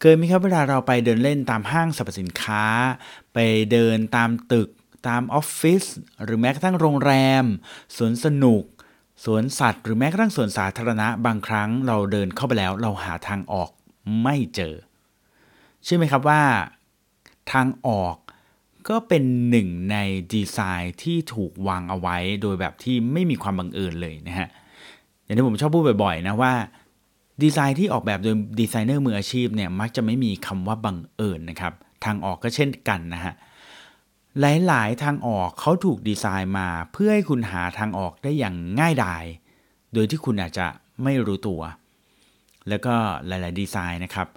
เคยไหมครับเวลาเราไปเดินเล่นตามห้างสรรพสินค้า ไปเดินตามตึก ตามออฟฟิศหรือแม้กระทั่งโรงแรม สวนสนุก สวนสัตว์ หรือแม้กระทั่งสวนสาธารณะบางครั้งเราเดินเข้าไปแล้วเราหาทางออกไม่เจอ ใช่ไหมครับว่า ทางออกก็เป็นหนึ่งในดีไซน์ที่ถูกวางเอาไว้โดยแบบที่ไม่มีความบังเอิญเลยนะฮะอย่างที่ผมชอบพูดบ่อยๆนะว่า ดีไซน์ที่ออกแบบโดยดีไซเนอร์มืออาชีพเนี่ยมักจะไม่มีคำว่าบังเอิญนะครับ ทางออกก็เช่นกันนะฮะหลาย ๆ ทางออกเขาถูกดีไซน์มา เพื่อให้คุณหาทางออกได้อย่างง่ายดาย โดยที่คุณอาจจะไม่รู้ตัว แล้วก็หลาย ๆ ดีไซน์นะครับ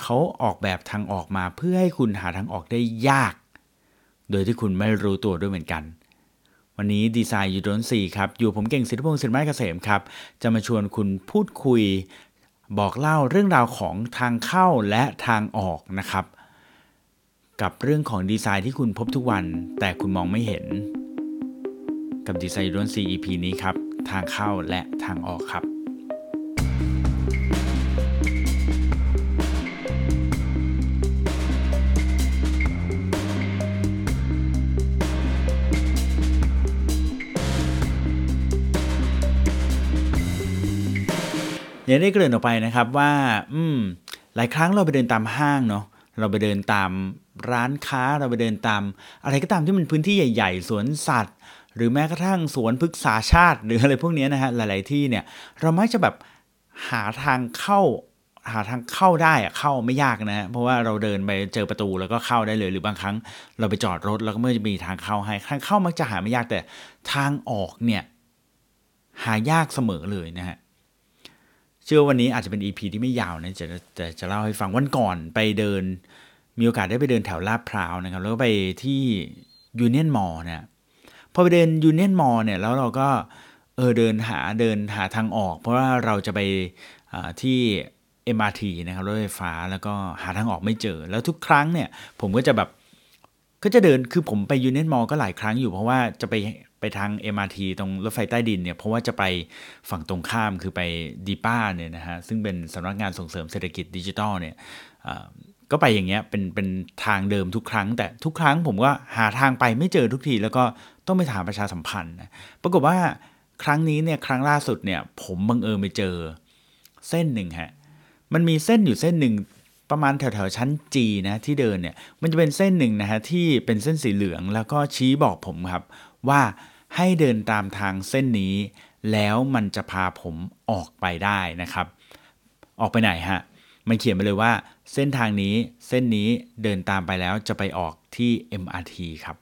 เขาออกแบบทางออกมาเพื่อให้คุณหาทางออกได้ยาก โดยที่คุณไม่รู้ตัวด้วยเหมือนกัน วันนี้ดีไซน์ยูโดนสี่ครับ อยู่ผมเก่งสิทธิพงศ์สินไม้เกษมครับ จะมาชวนคุณพูดคุย บอกเล่าเรื่องราวของทางเข้าและทางออกนะครับ กับเรื่องของดีไซน์ที่คุณพบทุกวัน แต่คุณมองไม่เห็น กับดีไซน์ร้วน CEP นี้ครับ ทางเข้าและทางออกครับ ย่างได้เกริ่นออกไปนะครับว่า อืม หลายครั้งเราไปเดินตามห้างเนาะเราไปเดินตามร้านค้าเราไปเดินตาม อะไรก็ตามที่มันพื้นที่ใหญ่ ๆ สวนสัตว์ หรือแม้กระทั่งสวนพฤกษาชาติ หรืออะไรพวกนี้นะฮะหลาย ๆ ที่เนี่ยเรามักจะแบบหาทางเข้าหาทางเข้าได้อะเข้าไม่ยากนะฮะเพราะว่าเราเดินไปเจอประตูแล้วก็เข้าได้เลย หรือบางครั้งเราไปจอดรถแล้วก็เมื่อจะมีทางเข้าให้ทางเข้ามักจะหาไม่ยากแต่ทางออกเนี่ยหายากเสมอเลยนะฮะ เชื่อวันนี้อาจจะเป็น EP ที่ไม่ยาวนะจะจะจะเล่าให้ฟังวันก่อนไปเดิน มีโอกาสได้ไปเดินแถวลาดพร้าวนะครับ แล้วก็ไปที่ยูเนียนมอลเนี่ยพอไปเดินยูเนียนมอลเนี่ยแล้วเราก็เออเดินหาเดินหาทางออก เพราะว่าเราจะไปที่ MRT นะครับรถไฟฟ้าแล้วก็หาทางออกไม่เจอ แล้วทุกครั้งเนี่ยผมก็จะแบบก็จะเดินคือผมไปยูเนียนมอลก็หลายครั้งอยู่เพราะว่าจะไป ไปทาง MRT ตรงรถไฟใต้ดินเนี่ยเพราะว่าจะไปฝั่งตรงข้ามคือไปดีป้าเนี่ยนะฮะซึ่งเป็นสำนักงานส่งเสริมเศรษฐกิจดิจิทัลเนี่ยก็ไปอย่างเงี้ยเป็นเป็นทางเดิมทุกครั้ง แต่ทุกครั้งผมก็หาทางไปไม่เจอทุกที แล้วก็ต้องไปถามประชาสัมพันธ์นะปรากฏว่าครั้งนี้เนี่ยครั้งล่าสุดเนี่ยผมบังเอิญไปเจอเส้นหนึ่งฮะมันมีเส้นอยู่เส้นหนึ่งประมาณแถวๆชั้นจีนะที่เดินเนี่ยมันจะเป็นเส้นหนึ่งนะฮะที่เป็นเส้นสีเหลืองแล้วก็ชี้บอกผมครับว่า ให้เดินตามทางเส้นนี้ แล้วมันจะพาผมออกไปได้นะครับ ออกไปไหนฮะมันเขียนไปเลยว่า เส้นทางนี้เส้นนี้เดินตามไปแล้วจะไปออกที่ MRT ครับ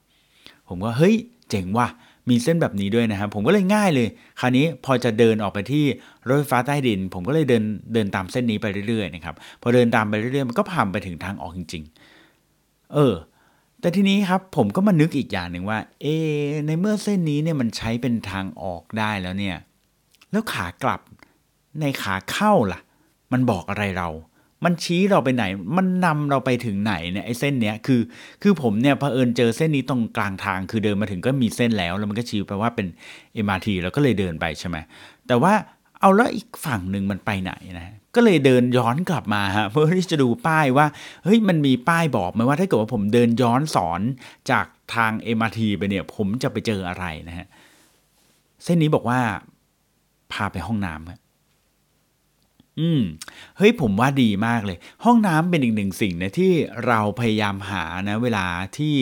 ผมก็เฮ้ยเจ๋งว่ะมีเส้นแบบนี้ด้วยนะครับ ผมก็เลยง่ายเลย คราวนี้พอจะเดินออกไปที่รถไฟฟ้าใต้ดิน ผมก็เลยเดินเดินตามเส้นนี้ไปเรื่อยๆนะครับ พอเดินตามไปเรื่อยๆ มันก็พานไปถึงทางออกจริง ๆ เออ แต่ทีนี้ครับผมก็มานึกอีกอย่างหนึ่งว่า เอ ในเมื่อเส้นนี้เนี่ยมันใช้เป็นทางออกได้แล้วเนี่ย แล้วขากลับในขาเข้าล่ะ มันบอกอะไรเรา มันชี้เราไปไหน มันนำเราไปถึงไหนเนี่ยไอ้เส้นเนี้ยคือ คือผมเนี่ยเผอิญเจอเส้นนี้ตรงกลางทาง คือเดินมาถึงก็มีเส้นแล้ว แล้วมันก็ชี้ไปว่าเป็น MRT แล้วก็เลยเดินไปใช่ไหมแต่ว่าเอาแล้วอีกฝั่งหนึ่งมันไปไหนนะ ก็เลยเดินย้อนกลับมาฮะเพื่อที่จะดูป้ายว่าเฮ้ยมันมีป้ายบอกไหมว่าถ้าเกิดว่าผมเดินย้อนสอนจากทาง MRT ไปเนี่ย ผมจะไปเจออะไรนะฮะเส้นนี้บอกว่า พาไปห้องน้ำครับอืมเฮ้ยผมว่าดีมากเลย ห้องน้ำเป็นอีกหนึ่งสิ่งนะที่เราพยายามหานะเวลาที่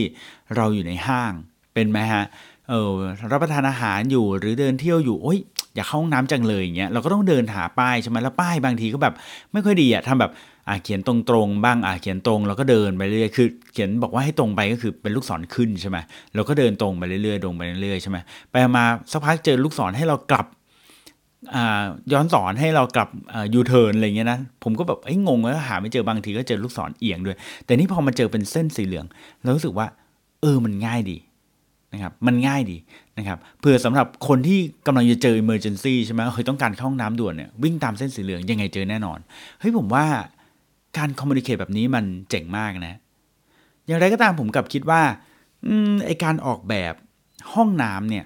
เราอยู่ในห้างเป็นไหมฮะเออรับประทานอาหารอยู่หรือเดินเที่ยวอยู่โอ้ย อยากเข้าห้องน้ำจังเลยอย่างเงี้ยเราก็ต้องเดินหาป้ายใช่ไหมแล้วป้ายบางทีก็แบบไม่ค่อยดีอะทำแบบอ่าเขียนตรงๆบ้างอ่าเขียนตรงแล้วก็เดินไปเรื่อยคือ เขียนบอกว่าให้ตรงไปก็คือเป็นลูกศรขึ้นใช่ไหมเราก็เดินตรงไปเรื่อยๆตรงไปเรื่อยๆใช่ไหมไปมาสักพักเจอลูกศรให้เรากลับย้อนสอนให้เรากลับยูเทิร์นอะไรเงี้ยนะผมก็แบบไอ้งงแล้วหาไม่เจอบางทีก็เจอลูกศรเอียงด้วย แต่นี่พอมาเจอเป็นเส้นสีเหลืองเรารู้สึกว่า เออมันง่ายดี นะครับมันง่ายดีนะครับเพื่อสำหรับคนที่กำลังจะเจอ emergency ใช่ไหมเคยต้องการเข้าห้องน้ำด่วนเนี่ยวิ่งตามเส้นสีเหลืองยังไงเจอแน่นอนเฮ้ยผมว่าการคอมมูนิเคตแบบนี้มันเจ๋งมากนะ อย่างไรก็ตามผมกับคิดว่าอไอการออกแบบห้องน้ำเนี่ย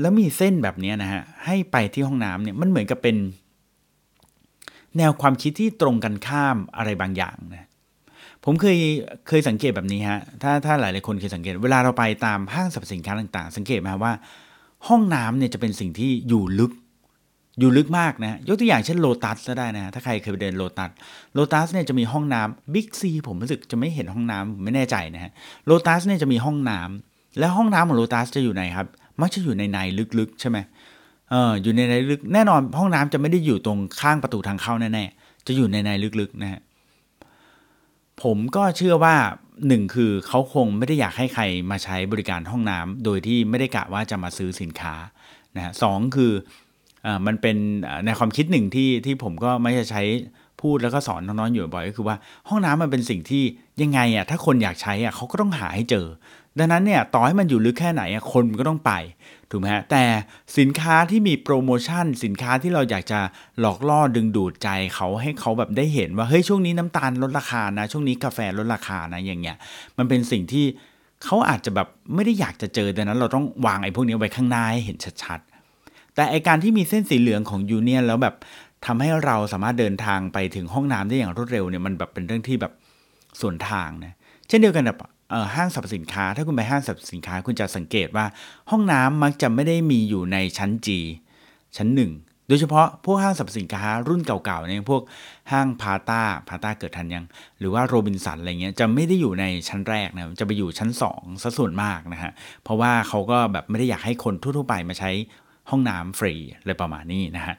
แล้วมีเส้นแบบนี้นะฮะ ให้ไปที่ห้องน้ำเนี่ยมันเหมือนกับเป็น แนวความคิดที่ตรงกันข้ามอะไรบางอย่างนะ ผมเคยเคยสังเกตแบบนี้ฮะ ถ้าถ้าหลายหลายคนเคยสังเกต เวลาเราไปตามห้างสรรพสินค้าต่าง ๆ สังเกตไหมว่า ห้องน้ำเนี่ยจะเป็นสิ่งที่อยู่ลึก อยู่ลึกมากนะยกตัวอย่างเช่นโลตัสก็ได้นะ ถ้าใครเคยไปเดินโลตัสโลตัสเนี่ยจะมีห้องน้ำบิ๊กซีผมรู้สึกจะไม่เห็นห้องน้ำไม่แน่ใจนะฮะโลตัสเนี่ยจะมีห้องน้ำแล้วห้องน้ำของโลตัสจะอยู่ไหนครับ มักจะอยู่ในในลึกๆ ใช่ไหมเอออยู่ในในลึกแน่นอนห้องน้ำจะไม่ได้อยู่ตรงข้างประตูทางเข้าแน่ๆจะอยู่ในในลึกๆนะฮะ ผมก็เชื่อว่าหนึ่งคือเขาคงไม่ได้อยากให้ใครมาใช้บริการห้องน้ำโดยที่ไม่ได้กะว่าจะมาซื้อสินค้านะฮะสองคืออมันเป็นในความคิดหนึ่งที่ที่ผมก็ไม่จะใช้พูดแล้วก็สอนน้องๆอยู่บ่อยก็คือว่าห้องน้ำมันเป็นสิ่งที่ยังไงอะถ้าคนอยากใช้อะเขาก็ต้องหาให้เจอ ดังนั้นเนี่ยต่อให้มันอยู่ลึกแค่ไหนอะคนก็ต้องไปถูกไหมฮะแต่สินค้าที่มีโปรโมชั่น สินค้าที่เราอยากจะหลอกล่อดึงดูดใจเขาให้เขาแบบได้เห็นว่าเฮ้ยช่วงนี้น้ำตาลลดราคานะ ช่วงนี้กาแฟลดราคานะอย่างเงี้ยมันเป็นสิ่งที่เขาอาจจะแบบไม่ได้อยากจะเจอดังนั้นเราต้องวางไอ้พวกนี้ไว้ข้างหน้าให้เห็นชัดๆ แต่ไอการที่มีเส้นสีเหลืองของยูเนียนแล้วแบบทำให้เราสามารถเดินทางไปถึงห้องน้ำได้อย่างรวดเร็วเนี่ยมันแบบเป็นเรื่องที่แบบส่วนทางนะเช่นเดียวกันกับ ห้างสรรพสินค้า ถ้าคุณไปห้างสรรพสินค้าคุณจะสังเกตว่า ห้องน้ำมักจะไม่ได้มีอยู่ในชั้น G ชั้น 1 โดยเฉพาะพวกห้างสรรพสินค้ารุ่นเก่าๆเนี่ยพวกห้างพาต้าพาต้าเกิดทันยัง หรือว่าโรบินสันอะไรเงี้ยจะไม่ได้อยู่ในชั้นแรกนะจะไปอยู่ชั้น2ซะส่วนมากนะฮะเพราะว่าเขาก็แบบไม่ได้อยากให้คนทั่วๆไปมาใช้ห้องน้ำฟรีอะไรประมาณนี้นะฮะ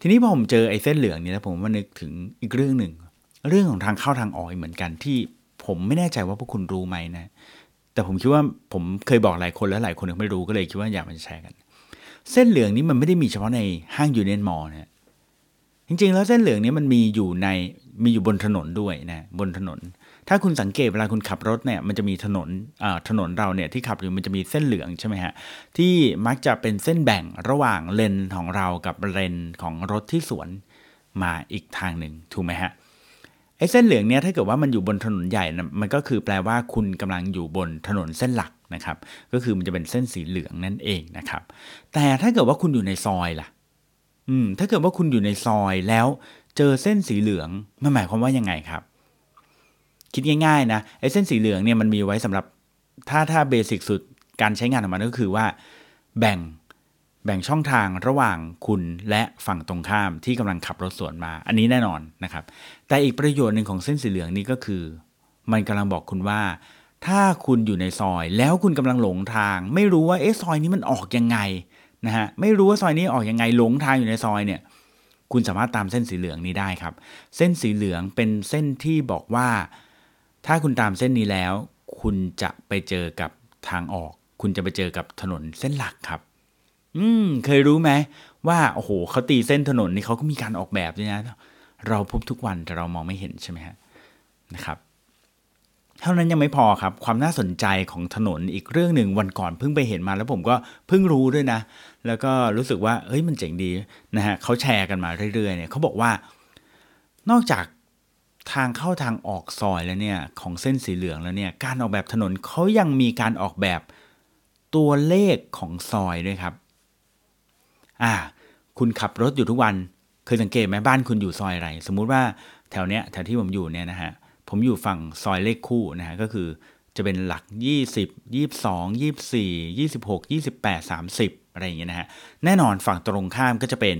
ทีนี้พอผมเจอไอ้เส้นเหลืองนี้แล้วผมมานึกถึงอีกเรื่องหนึ่งเรื่องของทางเข้าทางออกเหมือนกันที่ ผมไม่แน่ใจว่าพวกคุณรู้ไหมนะ แต่ผมคิดว่าผมเคยบอกหลายคนแล้วหลายคนยังไม่รู้ก็เลยคิดว่าอยากมาแชร์กัน เส้นเหลืองนี้มันไม่ได้มีเฉพาะในห้างยูเนียนมอลล์นะจริงๆ แล้วเส้นเหลืองนี้มันมีอยู่ในมีอยู่บนถนนด้วยนะบนถนน ถ้าคุณสังเกตเวลาคุณขับรถเนี่ยมันจะมีถนนถนนเราเนี่ยที่ขับอยู่มันจะมีเส้นเหลืองใช่ไหมฮะที่มักจะเป็นเส้นแบ่งระหว่างเลนของเรากับเลนของรถที่สวนมาอีกทางหนึ่งถูกไหมฮะ ไอ้เส้นเหลืองเนี้ยถ้าเกิดว่ามันอยู่บนถนนใหญ่นะมันก็คือแปลว่าคุณกำลังอยู่บนถนนเส้นหลักนะครับ ก็คือมันจะเป็นเส้นสีเหลืองนั่นเองนะครับ แต่ถ้าเกิดว่าคุณอยู่ในซอยล่ะ อืม ถ้าเกิดว่าคุณอยู่ในซอยแล้วเจอเส้นสีเหลืองมันหมายความว่ายังไงครับ คิดง่ายๆนะไอ้เส้นสีเหลืองเนี่ยมันมีไว้สำหรับถ้าถ้าเบสิกสุดการใช้งานของมันก็คือว่า แบ่ง แบ่งช่องทางระหว่างคุณและฝั่งตรงข้ามที่กำลังขับรถสวนมา อันนี้แน่นอนนะครับ แต่อีกประโยชน์หนึ่งของเส้นสีเหลืองนี้ก็คือ มันกำลังบอกคุณว่า ถ้าคุณอยู่ในซอย แล้วคุณกำลังหลงทาง ไม่รู้ว่าเอ๊ะซอยนี้มันออกยังไงนะฮะไม่รู้ว่าซอยนี้ออกยังไงหลงทางอยู่ในซอยเนี่ย คุณสามารถตามเส้นสีเหลืองนี้ได้ครับ เส้นสีเหลืองเป็นเส้นที่บอกว่า ถ้าคุณตามเส้นนี้แล้ว คุณจะไปเจอกับทางออก คุณจะไปเจอกับถนนเส้นหลักครับ อืม เคยรู้ไหมว่าโอ้โหเขาตีเส้นถนนนี่เขาก็มีการออกแบบด้วยนะ เราพบทุกวันแต่เรามองไม่เห็นใช่ไหมฮะนะครับ เท่านั้นยังไม่พอครับ ความน่าสนใจของถนนอีกเรื่องหนึ่งวันก่อนเพิ่งไปเห็นมาแล้วผมก็เพิ่งรู้ด้วยนะ แล้วก็รู้สึกว่าเฮ้ยมันเจ๋งดีนะฮะเขาแชร์กันมาเรื่อยๆเนี่ยเขาบอกว่านอกจากทางเข้าทางออกซอยแล้วเนี่ยของเส้นสีเหลืองแล้วเนี่ยการออกแบบถนนเขายังมีการออกแบบตัวเลขของซอยด้วยครับ อ่า คุณขับรถอยู่ทุกวัน เคยสังเกตไหมบ้านคุณอยู่ซอยอะไร สมมุติว่าแถวเนี้ยแถวที่ผมอยู่เนี่ยนะฮะ ผมอยู่ฝั่งซอยเลขคู่นะฮะ ก็คือจะเป็นหลัก 20 22 24 26 28 30 อะไรอย่างเงี้ยนะฮะ แน่นอนฝั่งตรงข้ามก็จะเป็น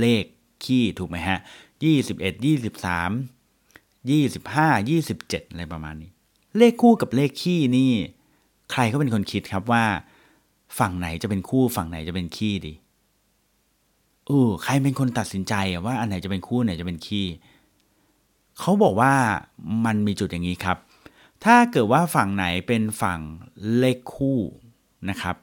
เลขคี่ถูกไหมฮะ 21 23 25 27 อะไรประมาณนี้ เลขคู่กับเลขคี่นี่ ใครก็เป็นคนคิดครับว่า ฝั่งไหนจะเป็นคู่ฝั่งไหนจะเป็นคี่ดี เออใครเป็นคนตัดสินใจว่าอันไหนจะเป็นคู่ไหนจะเป็นขี้เขาบอกว่ามันมีจุดอย่างนี้ครับ ถ้าเกิดว่าฝั่งไหนเป็นฝั่งเลขคู่นะครับ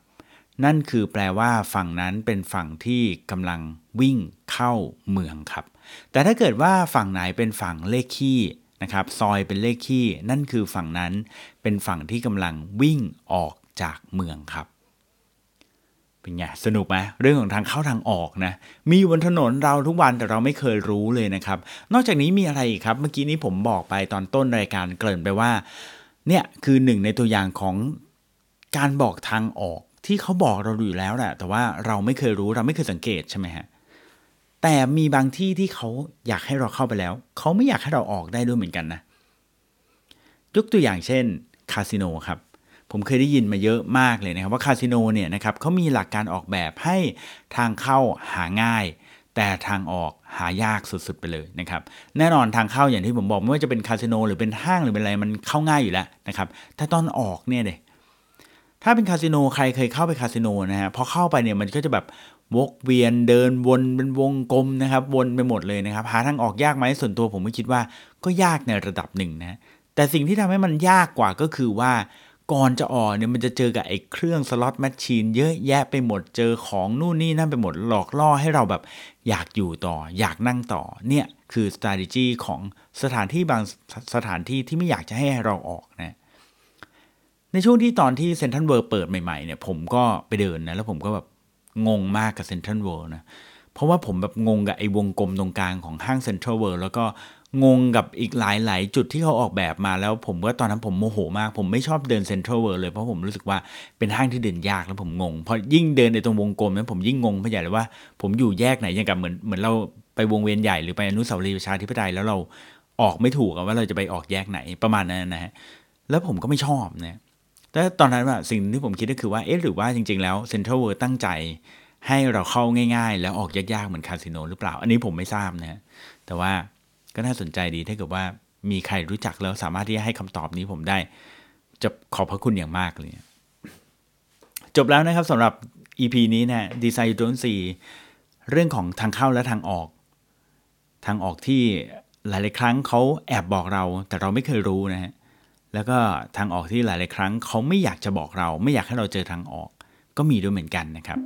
นั่นคือแปลว่าฝั่งนั้นเป็นฝั่งที่กำลังวิ่งเข้าเมืองครับ แต่ถ้าเกิดว่าฝั่งไหนเป็นฝั่งเลขขี้นะครับซอยเป็นเลขขี้นั่นคือฝั่งนั้นเป็นฝั่งที่กำลังวิ่งออกจากเมืองครับ เป็นไงสนุกไหมเรื่องของทางเข้าทางออกนะ มีบนถนนเราทุกวันแต่เราไม่เคยรู้เลยนะครับ นอกจากนี้มีอะไรอีกครับ เมื่อกี้นี้ผมบอกไปตอนต้นรายการเกริ่นไปว่า เนี่ยคือหนึ่งในตัวอย่างของการบอกทางออกที่เขาบอกเราอยู่แล้วแหละแต่ว่าเราไม่เคยรู้เราไม่เคยสังเกตใช่ไหมฮะแต่มีบางที่ที่เขาอยากให้เราเข้าไปแล้ว เขาไม่อยากให้เราออกได้ด้วยเหมือนกันนะยกตัวอย่างเช่นคาสิโนครับ ผมเคยได้ยินมาเยอะมากเลยนะครับว่าคาสิโนเนี่ยนะครับเขามีหลักการออกแบบให้ทางเข้าหาง่าย แต่ทางออกหายากสุดๆไปเลยนะครับแน่นอนทางเข้าอย่างที่ผมบอกไม่ว่าจะเป็นคาสิโนหรือเป็นห้างหรือเป็นอะไรมันเข้าง่ายอยู่แล้วนะครับแต่ตอนออกเนี่ยเดยถ้าเป็นคาสิโนใครเคยเข้าไปคาสิโนนะฮะพอเข้าไปเนี่ยมันก็จะแบบวกเวียนเดินวนเป็นวงกลมนะครับ วนไปหมดเลยนะครับ หาทางออกยากไหมส่วนตัวผมก็คิดว่าก็ยากในระดับหนึ่งนะแต่สิ่งที่ทำให้มันยากกว่าก็คือว่า ก่อนจะออกเนี่ยมันจะเจอกับไอ้เครื่องสล็อตแมชชีนเยอะแยะไปหมดเจอของนู่นนี่นั่นไปหมดหลอกล่อให้เราแบบ อยากอยู่ต่อ อยากนั่งต่อเนี่ยคือ strategy ของสถานที่บางสถานที่ที่ไม่อยากจะให้เราออกนะในช่วงที่ตอนที่เซ็นทรัลเวิลด์เปิดใหม่ๆเนี่ยผมก็ไปเดินนะแล้วผมก็แบบงงมากกับเซ็นทรัลเวิลด์นะเพราะว่าผมแบบงงกับไอ้วงกลมตรงกลางของห้างเซ็นทรัลเวิลด์แล้วก็ งงกับอีกหลาย ๆ จุดที่เขาออกแบบมาแล้วผมก็ตอนนั้นผมโมโหมาก ผมไม่ชอบเดินเซ็นทรัลเวิลด์เลยเพราะผมรู้สึกว่าเป็นห้างที่เดินยากแล้วผมงงเพราะยิ่งเดินในตรงวงกลมนั้นผมยิ่งงงเพราะใหญ่เลยว่า ผมอยู่แยกไหนย่างกับเหมือนเหมือนเราไปวงเวียนใหญ่หรือไปอนุสาวรีย์ประชาธิปไตยแล้วเราออกไม่ถูกว่าเราจะไปออกแยกไหนประมาณนั้นนะฮะแล้วผมก็ไม่ชอบนะแต่ตอนนั้นว่าสิ่งที่ผมคิดก็คือว่าเอ๊ะหรือว่าจริง ๆ แล้วเซ็นทรัลเวิลด์ตั้งใจให้เราเข้าง่าย ๆ แล้วออกยากๆเหมือนคาสิโนหรือเปล่า อันนี้ผมไม่ทราบนะแต่ว่า ก็น่าสนใจดีถ้าเกิดว่ามีใครรู้จักแล้วสามารถที่จะให้คำตอบนี้ผมได้ จะขอบพระคุณอย่างมากเลย จบแล้วนะครับสำหรับ EP นี้นะดีไซน์โดนซีเรื่องของทางเข้าและทางออก ทางออกที่หลาย ๆ ครั้งเขาแอบบอกเรา แต่เราไม่เคยรู้นะฮะแล้วก็ทางออกที่หลาย ๆ ครั้งเขาไม่อยากจะบอกเรา ไม่อยากให้เราเจอทางออก ก็มีด้วยเหมือนกันนะครับ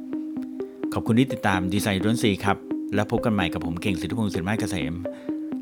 ขอบคุณที่ติดตามดีไซน์ร้นสีครับ แล้วพบกันใหม่กับผมเก่งสิทธิพงศ์สินไม้เกษม